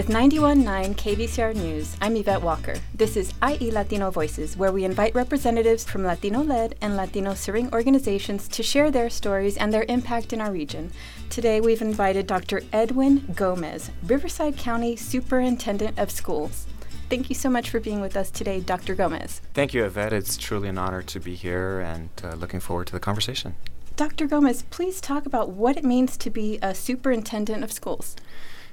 With 91.9 KVCR News, I'm Yvette Walker. This is IE Latino Voices, where we invite representatives from Latino led and Latino serving organizations to share their stories and their impact in our region. Today, we've invited Dr. Edwin Gomez, Riverside County Superintendent of Schools. Thank you so much for being with us today, Dr. Gomez. Thank you, Yvette. It's truly an honor to be here and uh, looking forward to the conversation. Dr. Gomez, please talk about what it means to be a superintendent of schools.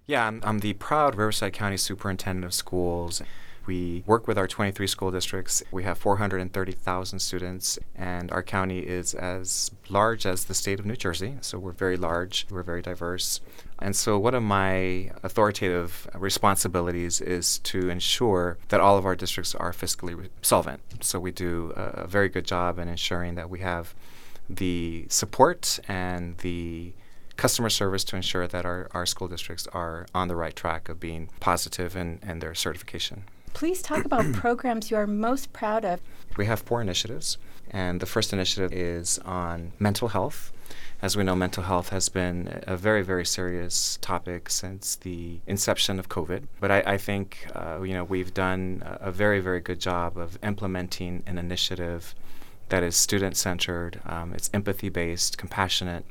Yeah, I'm, I'm the proud Riverside County Superintendent of Schools. We work with our 23 school districts. We have 430,000 students, and our county is as large as the state of New Jersey. So we're very large, we're very diverse. And so, one of my authoritative responsibilities is to ensure that all of our districts are fiscally re- solvent. So, we do a, a very good job in ensuring that we have the support and the customer service to ensure that our, our school districts are on the right track of being and, in, in their certification. Please talk about programs you are most proud of. We have four initiatives, and the first initiative is on mental health. As we know, mental health has been a very, very serious topic since the inception of COVID. But I, I think, uh, you know, we've done a, a very, very good job of implementing an initiative that is student-centered, um, it's empathy-based, compassionate,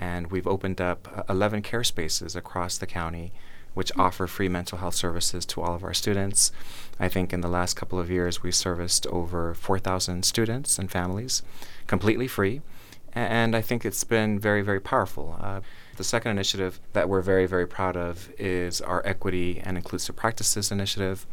and we've opened up uh, 11 care spaces across the county which offer free mental health services to all of our students. I think in the last couple of years, we serviced over 4,000 students and families completely free. And I think it's been very, very powerful. Uh, the second initiative that we're very, very proud of is our Equity and Inclusive Practices Initiative.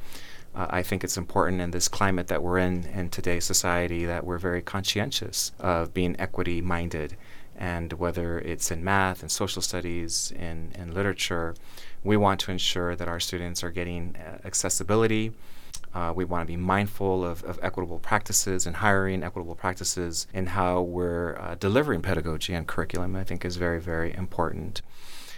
Uh, I think it's important in this climate that we're in in today's society that we're very conscientious of being equity minded and whether it's in math and social studies and in, literature, we want to ensure that our students are getting uh, accessibility. Uh, we want to be mindful of, of, equitable practices and hiring equitable practices in how we're uh, delivering pedagogy and curriculum, I think is very, very important.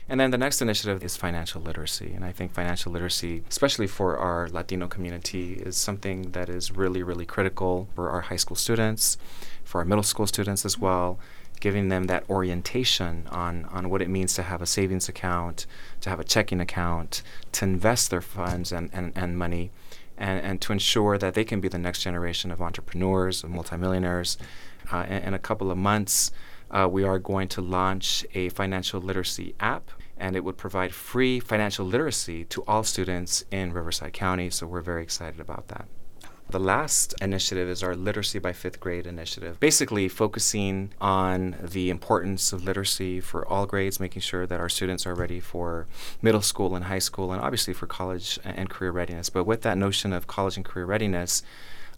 And then the next initiative is financial literacy. And I think financial literacy, especially for our Latino community, is something that is really, really critical for our high school students, for our middle school students as well giving them that orientation on, on what it means to have a savings account, to have a checking account, to invest their funds and, and, and money, and, and to ensure that they can be the next generation of entrepreneurs, of multimillionaires. Uh, in, in, a couple of months, uh, we are going to launch a financial literacy app, and it would provide free financial literacy to all students in Riverside County. So we're very excited about that. The last initiative is our Literacy by Fifth Grade initiative, basically focusing on the importance of literacy for all grades, making sure that our students are ready for middle school and high school, and obviously for college and career readiness. But with that notion of college and career readiness,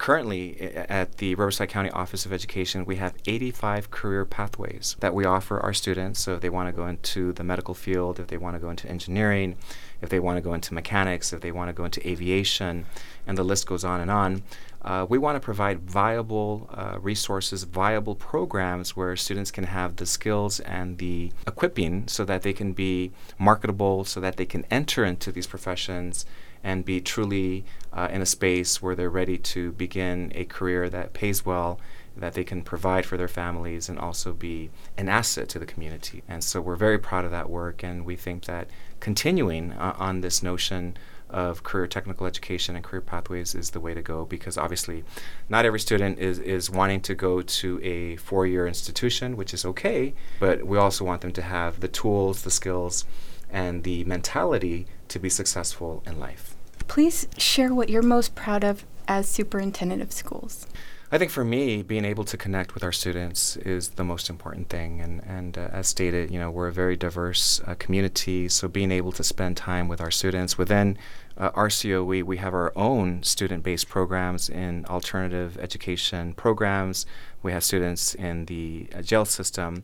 currently at the Riverside County Office of Education, we have 85 career pathways that we offer our students. So if they want to go into the medical field, if they want to go into engineering, if they want to go into mechanics, if they want to go into aviation, and the list goes on and on. Uh, we want to provide viable uh, resources, viable programs where students can have the skills and the equipping so that they can be marketable, so that they can enter into these professions and be truly uh, in a space where they're ready to begin a career that pays well, that they can provide for their families, and also be an asset to the community. And so we're very proud of that work, and we think that continuing uh, on this notion of career technical education and career pathways is the way to go because obviously not every student is, is wanting to go to a four year institution, which is okay, but we also want them to have the tools, the skills, and the mentality to be successful in life. Please share what you're most proud of as superintendent of schools. I think for me, being able to connect with our students is the most important thing. And, and uh, as stated, you know, we're a very diverse uh, community, so being able to spend time with our students within uh, RCOE, we, we have our own student based programs in alternative education programs. We have students in the uh, jail system.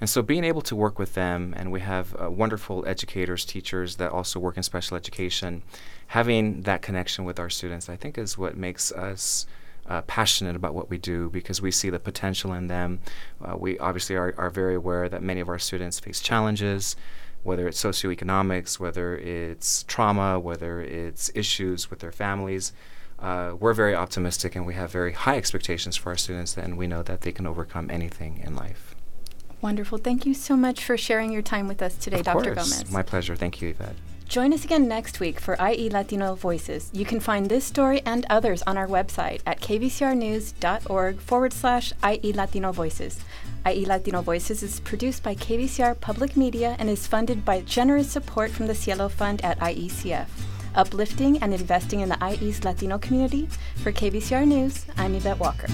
And so being able to work with them, and we have uh, wonderful educators, teachers that also work in special education, having that connection with our students, I think is what makes us. Uh, passionate about what we do because we see the potential in them. Uh, we obviously are, are very aware that many of our students face challenges, whether it's socioeconomics, whether it's trauma, whether it's issues with their families. Uh, we're very optimistic and we have very high expectations for our students, and we know that they can overcome anything in life. Wonderful. Thank you so much for sharing your time with us today, of Dr. Course. Gomez. My pleasure. Thank you, Yvette. Join us again next week for IE Latino Voices. You can find this story and others on our website at kvcrnews.org forward slash IE Latino Voices. IE Latino Voices is produced by KVCR Public Media and is funded by generous support from the Cielo Fund at IECF. Uplifting and investing in the IE's Latino community. For KVCR News, I'm Yvette Walker.